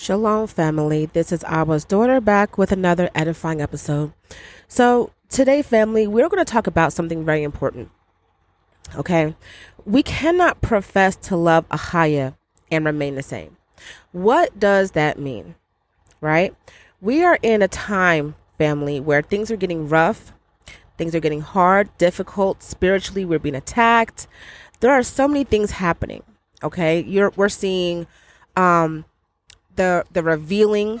Shalom, family. This is Abba's daughter back with another edifying episode. So, today, family, we're going to talk about something very important. Okay? We cannot profess to love Ahayah and remain the same. What does that mean? Right? We are in a time, family, where things are getting rough, things are getting hard, difficult. Spiritually, we're being attacked. There are so many things happening. Okay? You're, we're seeing, um, the the revealing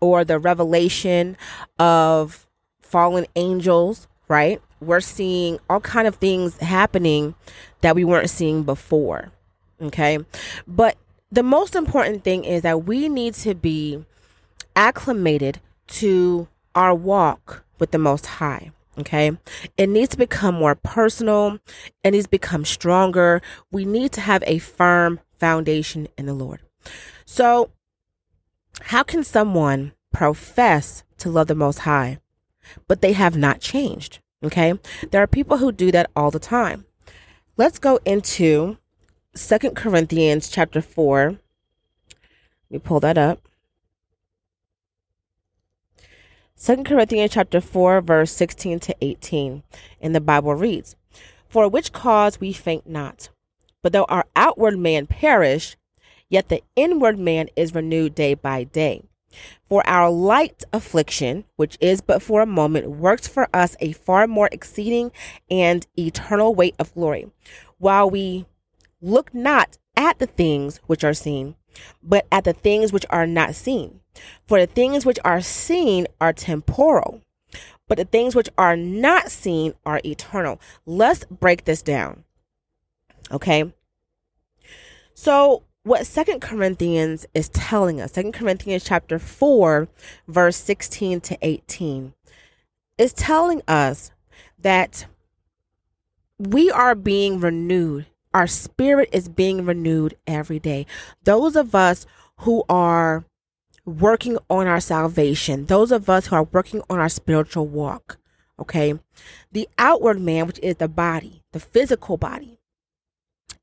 or the revelation of fallen angels, right? We're seeing all kind of things happening that we weren't seeing before. Okay? But the most important thing is that we need to be acclimated to our walk with the most high. Okay. It needs to become more personal. It needs to become stronger. We need to have a firm foundation in the Lord. So, how can someone profess to love the Most High, but they have not changed? Okay. There are people who do that all the time. Let's go into Second Corinthians chapter 4. Let me pull that up. Second Corinthians chapter 4 verse 16 to 18 in the Bible reads, For which cause we faint not, but though our outward man perish, Yet the inward man is renewed day by day. For our light affliction, which is but for a moment, works for us a far more exceeding and eternal weight of glory, while we look not at the things which are seen, but at the things which are not seen. For the things which are seen are temporal, but the things which are not seen are eternal. Let's break this down. Okay. So what second corinthians is telling us. Second corinthians chapter 4 verse 16 to 18 is telling us that we are being renewed. Our spirit is being renewed every day. Those of us who are working on our salvation those of us who are working on our spiritual walk okay? The outward man which is the body the physical body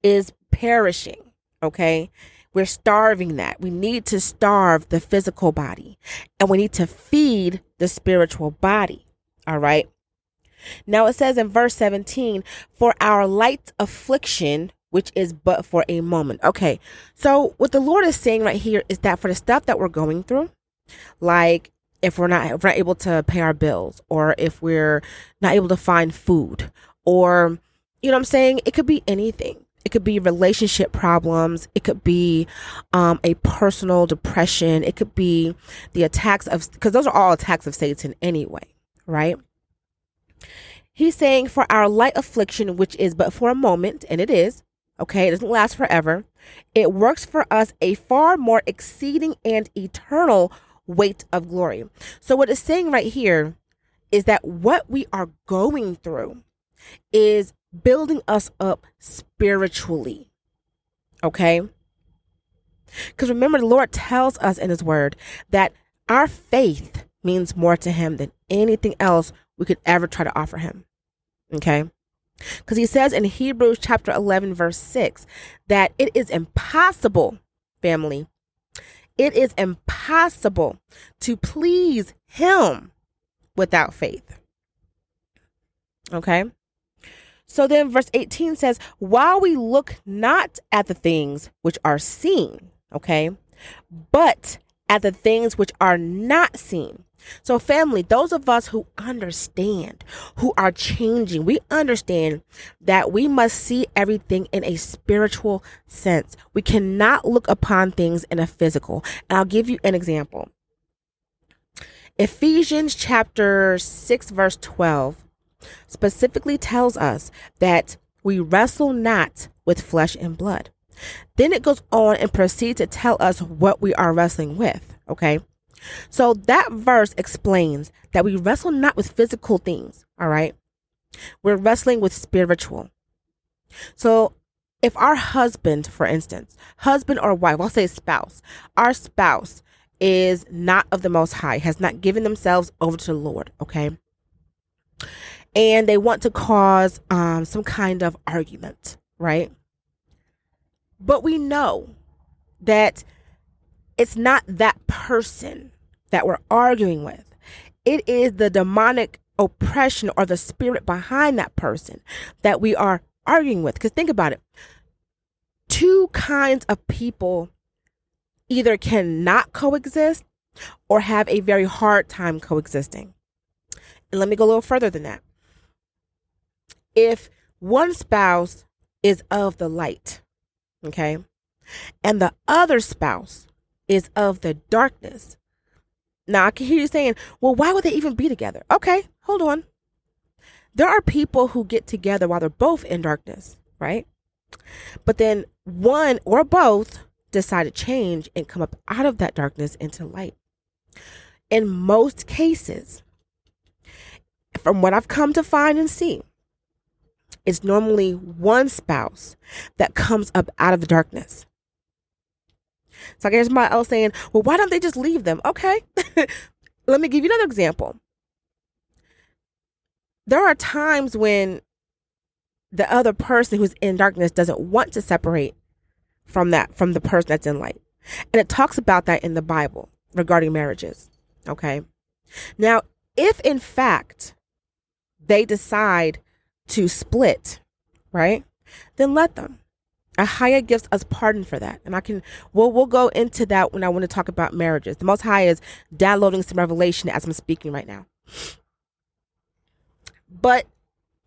is perishing Okay. We're starving that. We need to starve the physical body and we need to feed the spiritual body. All right. Now it says in verse 17, for our light affliction, which is but for a moment. Okay. So what the Lord is saying right here is that for the stuff that we're going through, like if we're not, if we're not able to pay our bills or if we're not able to find food or, you know what I'm saying? It could be anything it could be relationship problems. It could be um, a personal depression. It could be the attacks of, because those are all attacks of Satan anyway, right? He's saying, for our light affliction, which is but for a moment, and it is, okay, it doesn't last forever, it works for us a far more exceeding and eternal weight of glory. So, what it's saying right here is that what we are going through is building us up spiritually. Okay? Because remember, the Lord tells us in His Word that our faith means more to Him than anything else we could ever try to offer Him. Okay? Because He says in Hebrews chapter 11, verse 6, that it is impossible, family, it is impossible to please Him without faith. Okay? So then verse 18 says, while we look not at the things which are seen, okay, but at the things which are not seen. So, family, those of us who understand, who are changing, we understand that we must see everything in a spiritual sense. We cannot look upon things in a physical. And I'll give you an example. Ephesians chapter 6, verse 12 specifically tells us that we wrestle not with flesh and blood. Then it goes on and proceeds to tell us what we are wrestling with. Okay. So that verse explains that we wrestle not with physical things. All right. We're wrestling with spiritual. So if our husband, for instance, husband or wife, I'll say spouse, our spouse is not of the most high, has not given themselves over to the Lord. Okay and they want to cause um, some kind of argument, right? But we know that it's not that person that we're arguing with. It is the demonic oppression or the spirit behind that person that we are arguing with. Because think about it two kinds of people either cannot coexist or have a very hard time coexisting. And let me go a little further than that. If one spouse is of the light, okay, and the other spouse is of the darkness. Now I can hear you saying, well, why would they even be together? Okay, hold on. There are people who get together while they're both in darkness, right? But then one or both decide to change and come up out of that darkness into light. In most cases, from what I've come to find and see, it's normally one spouse that comes up out of the darkness. So I guess my else saying, well, why don't they just leave them? Okay. Let me give you another example. There are times when the other person who's in darkness doesn't want to separate from that, from the person that's in light. And it talks about that in the Bible regarding marriages. Okay. Now, if in fact they decide to split, right? Then let them. Ahayah gives us pardon for that. And I can we'll we'll go into that when I want to talk about marriages. The most high is downloading some revelation as I'm speaking right now. But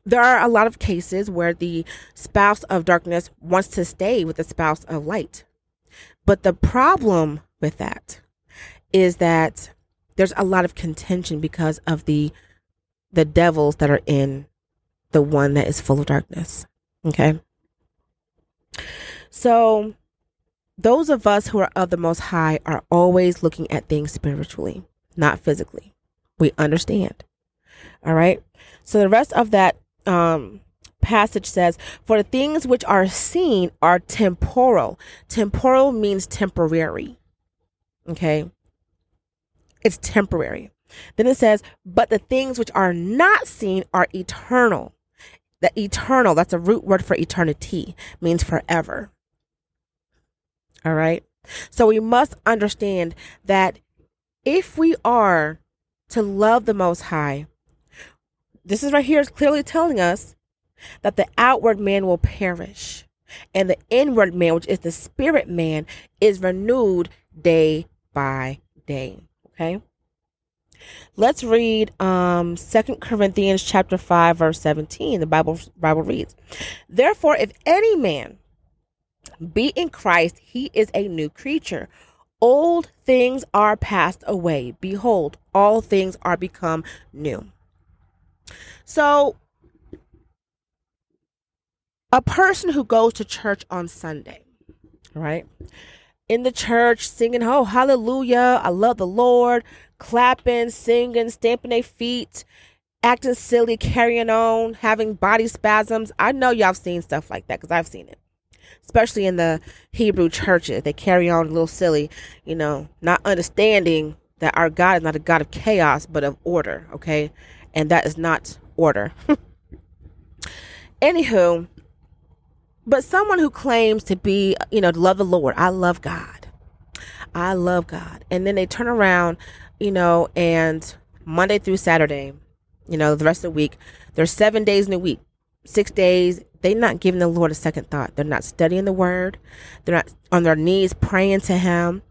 there are a lot of cases where the spouse of darkness wants to stay with the spouse of light. But the problem with that is that there's a lot of contention because of the the devils that are in the one that is full of darkness. Okay? So those of us who are of the most high are always looking at things spiritually, not physically. We understand. All right? So the rest of that um passage says, For the things which are seen are temporal. Temporal means temporary. Okay? It's temporary. Then it says, But the things which are not seen are eternal. The eternal, that's a root word for eternity, means forever. All right? So we must understand that if we are to love the Most High, this is right here is clearly telling us that the outward man will perish and the inward man, which is the spirit man, is renewed day by day. Okay. Let's read um Second Corinthians chapter 5 verse 17. The Bible Bible reads, "Therefore if any man be in Christ, he is a new creature. Old things are passed away. Behold, all things are become new." So a person who goes to church on Sunday, right? In the church singing, oh, hallelujah, I love the Lord, clapping, singing, stamping their feet, acting silly, carrying on, having body spasms. I know y'all have seen stuff like that because I've seen it, especially in the Hebrew churches. They carry on a little silly, you know, not understanding that our God is not a God of chaos, but of order, okay? And that is not order. Anywho, but someone who claims to be, you know, to love the Lord, I love God. I love God. And then they turn around, you know, and Monday through Saturday, you know, the rest of the week, there's seven days in a week, six days, they're not giving the Lord a second thought. They're not studying the word. They're not on their knees praying to Him.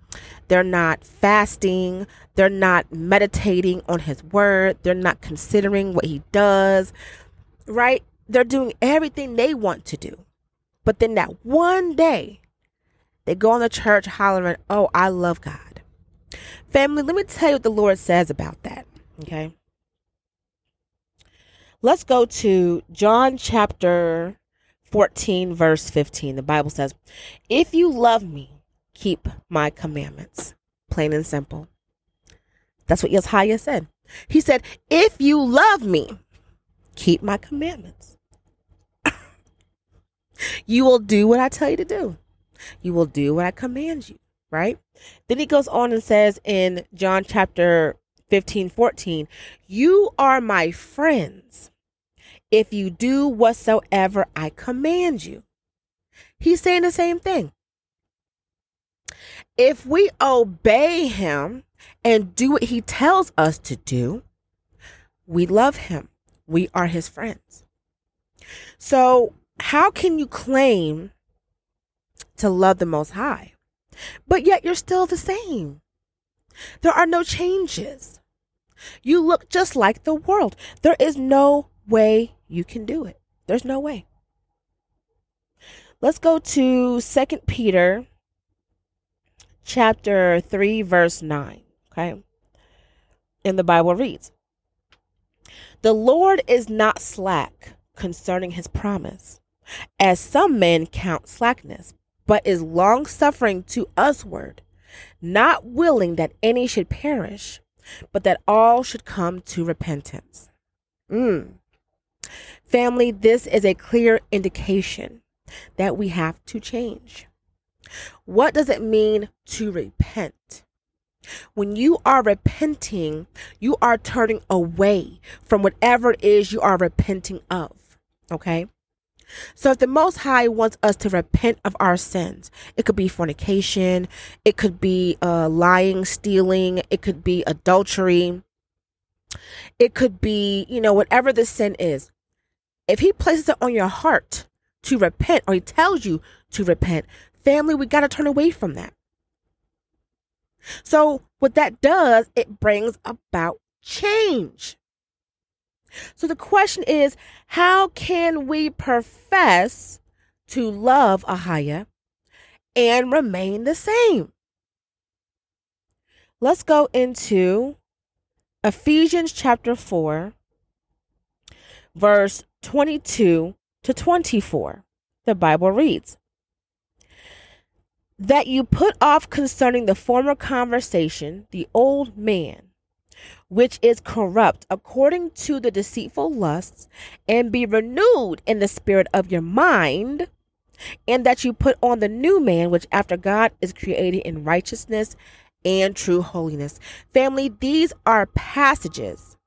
They're not fasting. They're not meditating on His word. They're not considering what He does, right? They're doing everything they want to do. But then that one day, they go on the church hollering, Oh, I love God. Family, let me tell you what the Lord says about that. Okay. Let's go to John chapter 14, verse 15. The Bible says, If you love me, keep my commandments. Plain and simple. That's what Yeshaya said. He said, If you love me, keep my commandments. You will do what I tell you to do. You will do what I command you, right? Then he goes on and says in John chapter 15, 14, You are my friends if you do whatsoever I command you. He's saying the same thing. If we obey him and do what he tells us to do, we love him. We are his friends. So, how can you claim to love the Most High, but yet you're still the same? There are no changes. You look just like the world. There is no way you can do it. There's no way. Let's go to Second Peter chapter 3 verse 9, okay? And the Bible reads, "The Lord is not slack concerning his promise, as some men count slackness, but is long-suffering to usward, not willing that any should perish, but that all should come to repentance." Mm. Family, this is a clear indication that we have to change. What does it mean to repent? When you are repenting, you are turning away from whatever it is you are repenting of. Okay? So if the Most High wants us to repent of our sins, it could be fornication, it could be uh, lying, stealing, it could be adultery, it could be, you know, whatever the sin is. If He places it on your heart to repent or He tells you to repent, family, we got to turn away from that. So, what that does, it brings about change. So, the question is how can we profess to love Ahayah and remain the same? Let's go into Ephesians chapter 4, verse 22 to 24. The Bible reads, that you put off concerning the former conversation the old man, which is corrupt according to the deceitful lusts, and be renewed in the spirit of your mind, and that you put on the new man, which after God is created in righteousness and true holiness. Family, these are passages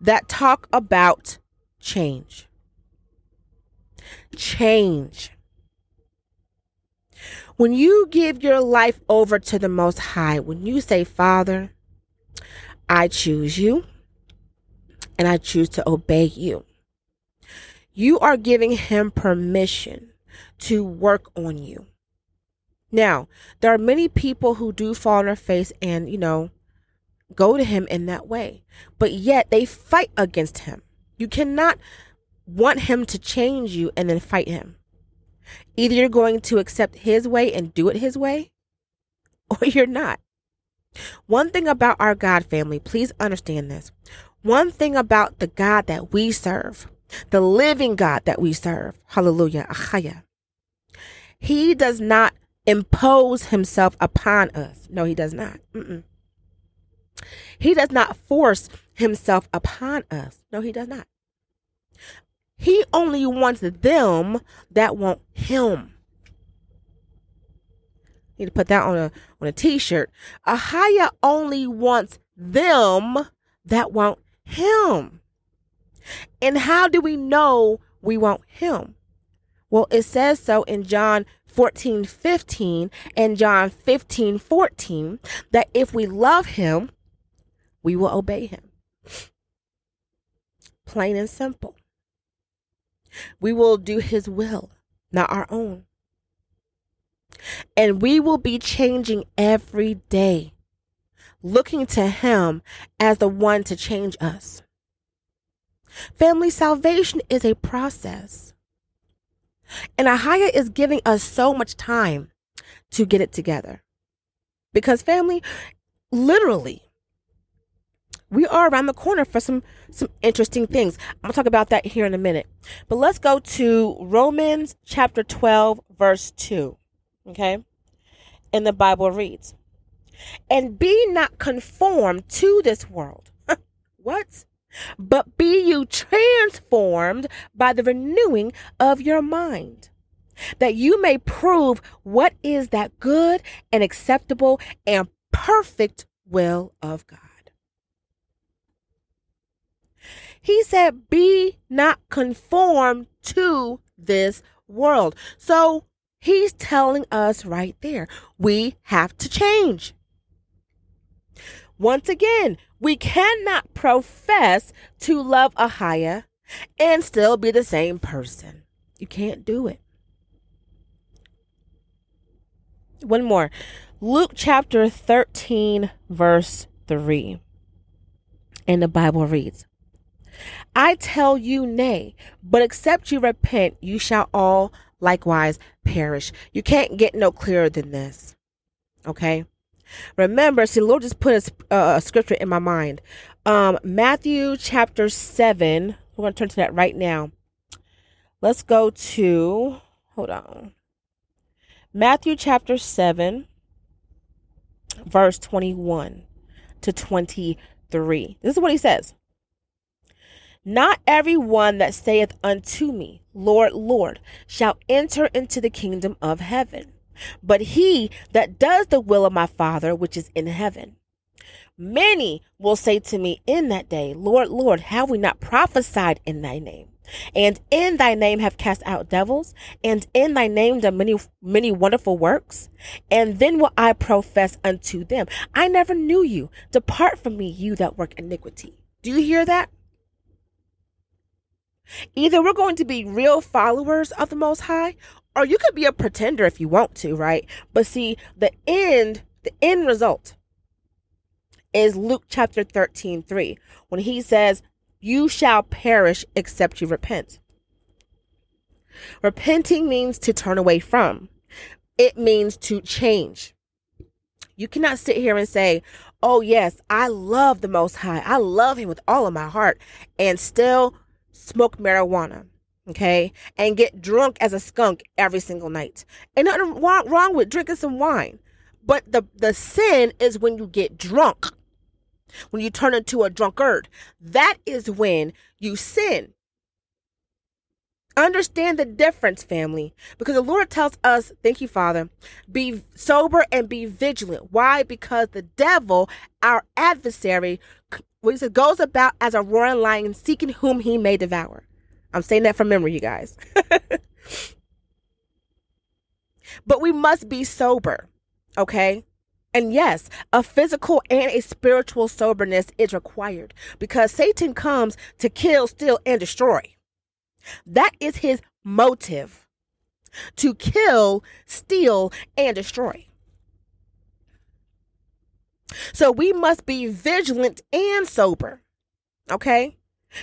that talk about change. Change when you give your life over to the Most High, when you say, Father, I choose you and I choose to obey you, you are giving Him permission to work on you. Now, there are many people who do fall on their face and, you know, go to Him in that way, but yet they fight against Him. You cannot want Him to change you and then fight Him. Either you're going to accept his way and do it his way, or you're not. One thing about our God family, please understand this. One thing about the God that we serve, the living God that we serve, hallelujah, Ahayah, he does not impose himself upon us. No, he does not. Mm-mm. He does not force himself upon us. No, he does not. He only wants them that want him. Need to put that on a on a t-shirt. Ahayah only wants them that want him. And how do we know we want him? Well, it says so in John 14, 15 and John 15, 14 that if we love him, we will obey him. Plain and simple. We will do His will, not our own. And we will be changing every day, looking to Him as the one to change us. Family salvation is a process. And Ahayah is giving us so much time to get it together. Because, family, literally, we are around the corner for some some interesting things. I'm to talk about that here in a minute. But let's go to Romans chapter 12 verse 2. Okay? And the Bible reads, "And be not conformed to this world." what? But be you transformed by the renewing of your mind, that you may prove what is that good and acceptable and perfect will of God. He said, Be not conformed to this world. So He's telling us right there we have to change. Once again, we cannot profess to love Ahayah and still be the same person. You can't do it. One more. Luke chapter 13, verse 3. And the Bible reads I tell you, nay, but except you repent, you shall all likewise perish. You can't get no clearer than this. Okay? Remember, see, the Lord just put a, uh, a scripture in my mind. Um, Matthew chapter 7. We're going to turn to that right now. Let's go to, hold on. Matthew chapter 7, verse 21 to 23. This is what he says. Not every one that saith unto me, Lord, Lord, shall enter into the kingdom of heaven, but he that does the will of my Father which is in heaven. Many will say to me in that day, Lord, Lord, have we not prophesied in thy name? And in thy name have cast out devils, and in thy name done many, many wonderful works. And then will I profess unto them, I never knew you. Depart from me, you that work iniquity. Do you hear that? Either we're going to be real followers of the Most High, or you could be a pretender if you want to, right? But see, the end, the end result is Luke chapter 13, 3, when he says, You shall perish except you repent. Repenting means to turn away from, it means to change. You cannot sit here and say, Oh, yes, I love the Most High. I love Him with all of my heart, and still smoke marijuana, okay, and get drunk as a skunk every single night. And nothing wrong, wrong with drinking some wine. But the, the sin is when you get drunk, when you turn into a drunkard. That is when you sin. Understand the difference, family, because the Lord tells us, thank you, Father, be sober and be vigilant. Why? Because the devil, our adversary, what he says, goes about as a roaring lion seeking whom he may devour. I'm saying that from memory, you guys. but we must be sober, okay? And yes, a physical and a spiritual soberness is required because Satan comes to kill, steal, and destroy. That is his motive to kill, steal, and destroy. So we must be vigilant and sober. Okay?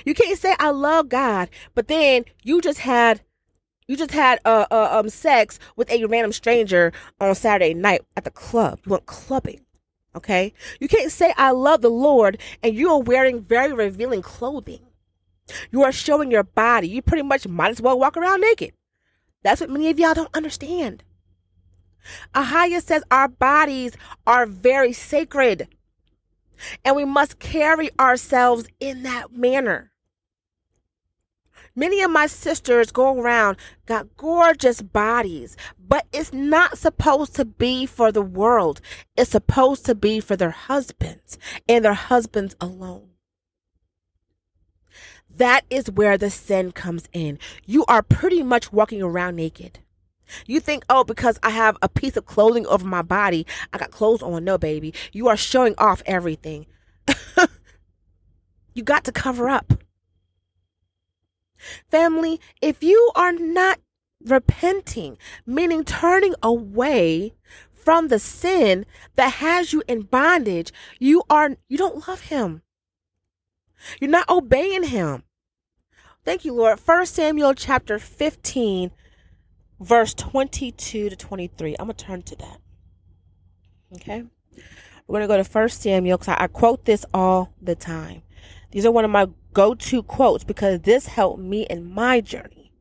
You can't say I love God, but then you just had you just had uh, uh, um sex with a random stranger on Saturday night at the club. You went clubbing. Okay? You can't say I love the Lord and you are wearing very revealing clothing. You are showing your body. You pretty much might as well walk around naked. That's what many of y'all don't understand. Ahayah says our bodies are very sacred and we must carry ourselves in that manner. Many of my sisters go around, got gorgeous bodies, but it's not supposed to be for the world. It's supposed to be for their husbands and their husbands alone. That is where the sin comes in. You are pretty much walking around naked. You think, oh, because I have a piece of clothing over my body, I got clothes on. No, baby. You are showing off everything. you got to cover up. Family, if you are not repenting, meaning turning away from the sin that has you in bondage, you are you don't love him. You're not obeying him. Thank you, Lord. First Samuel chapter 15 verse 22 to 23. I'm going to turn to that. Okay? We're going to go to First Samuel because I, I quote this all the time. These are one of my go to quotes because this helped me in my journey.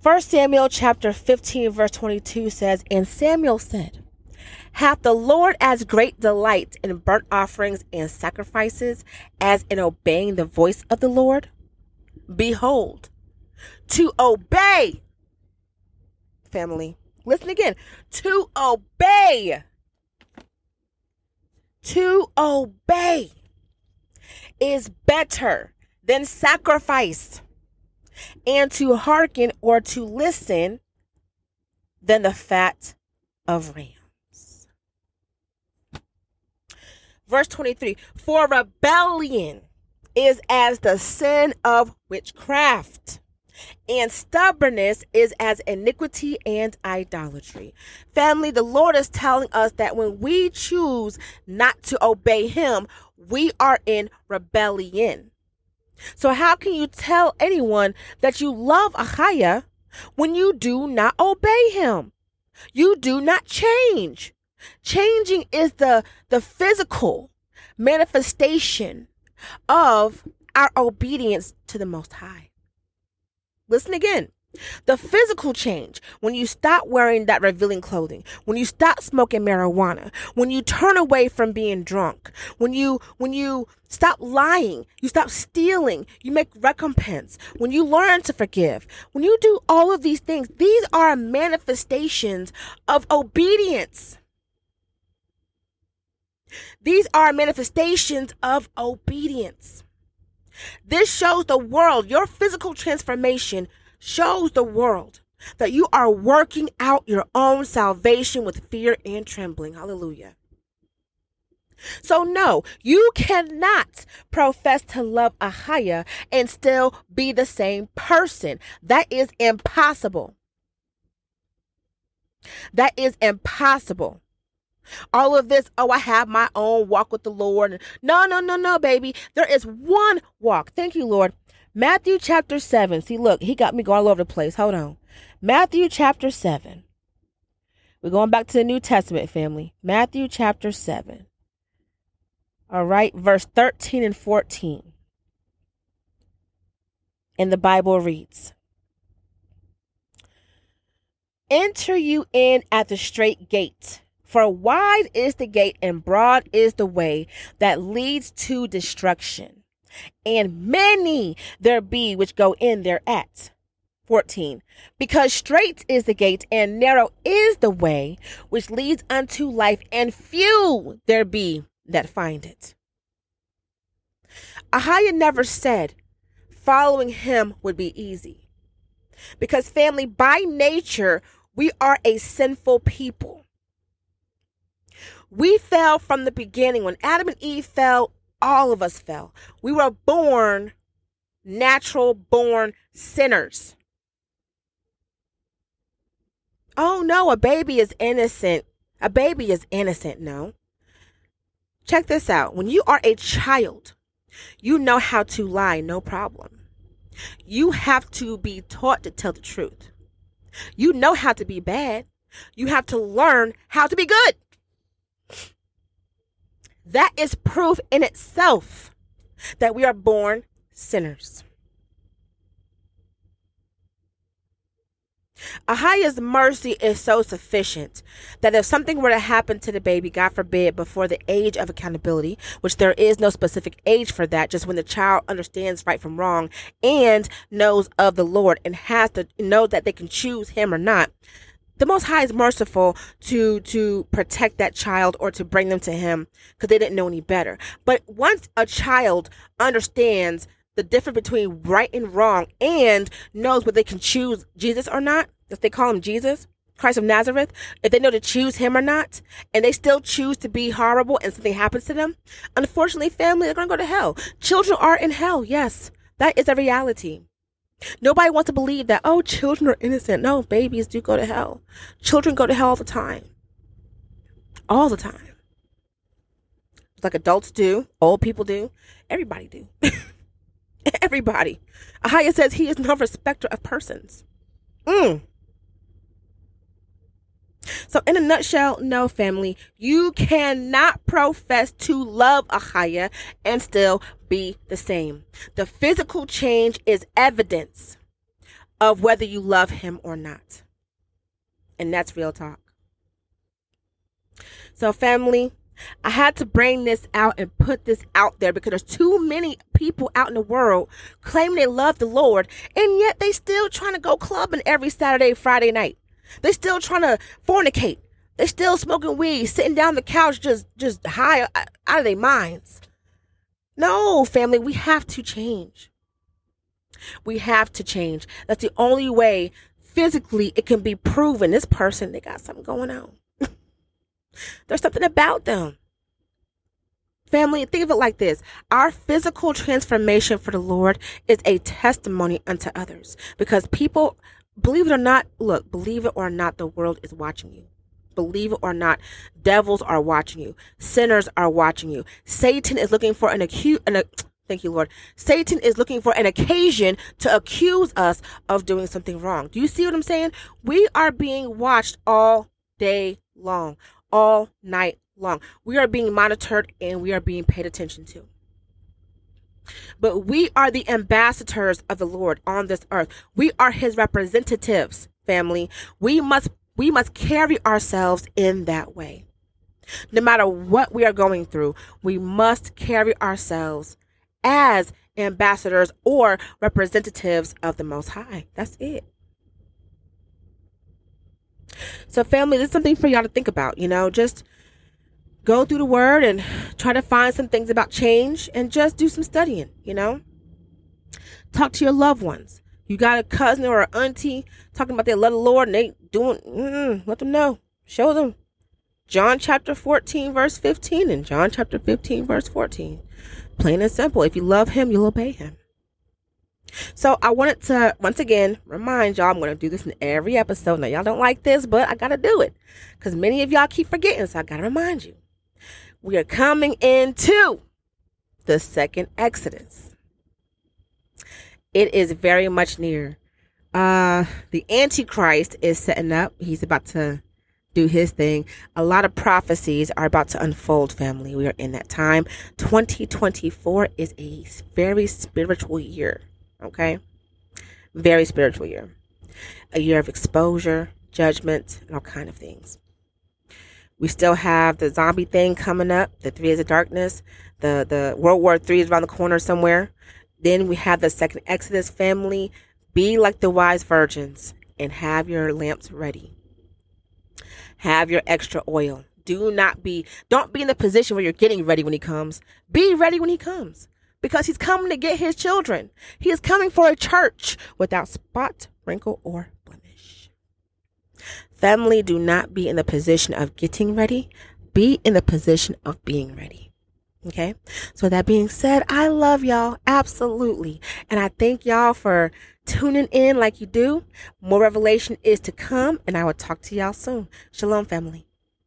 First Samuel chapter 15, verse 22 says, And Samuel said, Hath the Lord as great delight in burnt offerings and sacrifices as in obeying the voice of the Lord? Behold, to obey. Family, listen again. To obey. To obey is better than sacrifice. And to hearken or to listen than the fat of rams. Verse 23 For rebellion is as the sin of witchcraft, and stubbornness is as iniquity and idolatry. Family, the Lord is telling us that when we choose not to obey Him, we are in rebellion. So, how can you tell anyone that you love Ahayah when you do not obey him? You do not change. Changing is the, the physical manifestation of our obedience to the Most High. Listen again. The physical change when you stop wearing that revealing clothing, when you stop smoking marijuana, when you turn away from being drunk, when you when you stop lying, you stop stealing, you make recompense, when you learn to forgive, when you do all of these things, these are manifestations of obedience. These are manifestations of obedience. This shows the world your physical transformation shows the world that you are working out your own salvation with fear and trembling. Hallelujah. So, no, you cannot profess to love Ahayah and still be the same person. That is impossible. That is impossible. All of this, oh, I have my own walk with the Lord. No, no, no, no, baby. There is one walk. Thank you, Lord. Matthew chapter 7. See, look, he got me going all over the place. Hold on. Matthew chapter 7. We're going back to the New Testament, family. Matthew chapter 7. All right, verse 13 and 14. And the Bible reads Enter you in at the straight gate, for wide is the gate and broad is the way that leads to destruction and many there be which go in thereat. 14. Because straight is the gate and narrow is the way which leads unto life, and few there be that find it. Ahayah never said following him would be easy. Because, family, by nature, we are a sinful people. We fell from the beginning. When Adam and Eve fell, all of us fell. We were born natural born sinners. Oh no, a baby is innocent. A baby is innocent. No. Check this out. When you are a child, you know how to lie, no problem. You have to be taught to tell the truth. You know how to be bad. You have to learn how to be good. That is proof in itself that we are born sinners. Ahayah's mercy is so sufficient that if something were to happen to the baby, God forbid, before the age of accountability, which there is no specific age for that, just when the child understands right from wrong and knows of the Lord and has to know that they can choose him or not, the most high is merciful to to protect that child or to bring them to him because they didn't know any better. But once a child understands the difference between right and wrong and knows whether they can choose jesus or not if they call him jesus christ of nazareth if they know to choose him or not and they still choose to be horrible and something happens to them unfortunately family they're going to go to hell. Children are in hell yes. That is a reality Nobody wants to believe that, oh, children are innocent. No, babies do go to hell. Children go to hell all the time. All the time. Like adults do, old people do, everybody do. everybody. Ahayah says he is no respecter of persons. Mm. So, in a nutshell, no, family, you cannot profess to love Ahayah and still be the same. The physical change is evidence of whether you love him or not. And that's real talk. So, family, I had to bring this out and put this out there because there's too many people out in the world claiming they love the Lord, and yet they still trying to go clubbing every Saturday, Friday night. They still trying to fornicate. They still smoking weed, sitting down the couch, just just high uh, out of their minds. No, family, we have to change. We have to change. That's the only way physically it can be proven this person they got something going on. There's something about them. Family, think of it like this. Our physical transformation for the Lord is a testimony unto others because people, believe it or not, look, believe it or not, the world is watching you. Believe it or not, devils are watching you. Sinners are watching you. Satan is looking for an acute, an, Thank you, Lord. Satan is looking for an occasion to accuse us of doing something wrong. Do you see what I'm saying? We are being watched all day long, all night long. We are being monitored and we are being paid attention to. But we are the ambassadors of the Lord on this earth. We are his representatives, family. We must we must carry ourselves in that way. No matter what we are going through, we must carry ourselves as ambassadors or representatives of the Most High. That's it. So, family, this is something for y'all to think about. You know, just go through the word and try to find some things about change and just do some studying. You know, talk to your loved ones. You got a cousin or an auntie talking about they love the Lord and they doing, let them know. Show them. John chapter 14, verse 15, and John chapter 15, verse 14. Plain and simple. If you love him, you'll obey him. So I wanted to once again remind y'all I'm going to do this in every episode. Now y'all don't like this, but I got to do it because many of y'all keep forgetting. So I got to remind you. We are coming into the second Exodus. It is very much near. Uh, the Antichrist is setting up. He's about to do his thing. A lot of prophecies are about to unfold, family. We are in that time. 2024 is a very spiritual year, okay? Very spiritual year. A year of exposure, judgment, and all kind of things. We still have the zombie thing coming up, the three is of darkness, the, the World War Three is around the corner somewhere. Then we have the second Exodus family. Be like the wise virgins and have your lamps ready have your extra oil. Do not be, don't be in the position where you're getting ready when he comes. Be ready when he comes because he's coming to get his children. He is coming for a church without spot, wrinkle, or blemish. Family, do not be in the position of getting ready. Be in the position of being ready. Okay. So that being said, I love y'all. Absolutely. And I thank y'all for tuning in like you do. More revelation is to come, and I will talk to y'all soon. Shalom, family.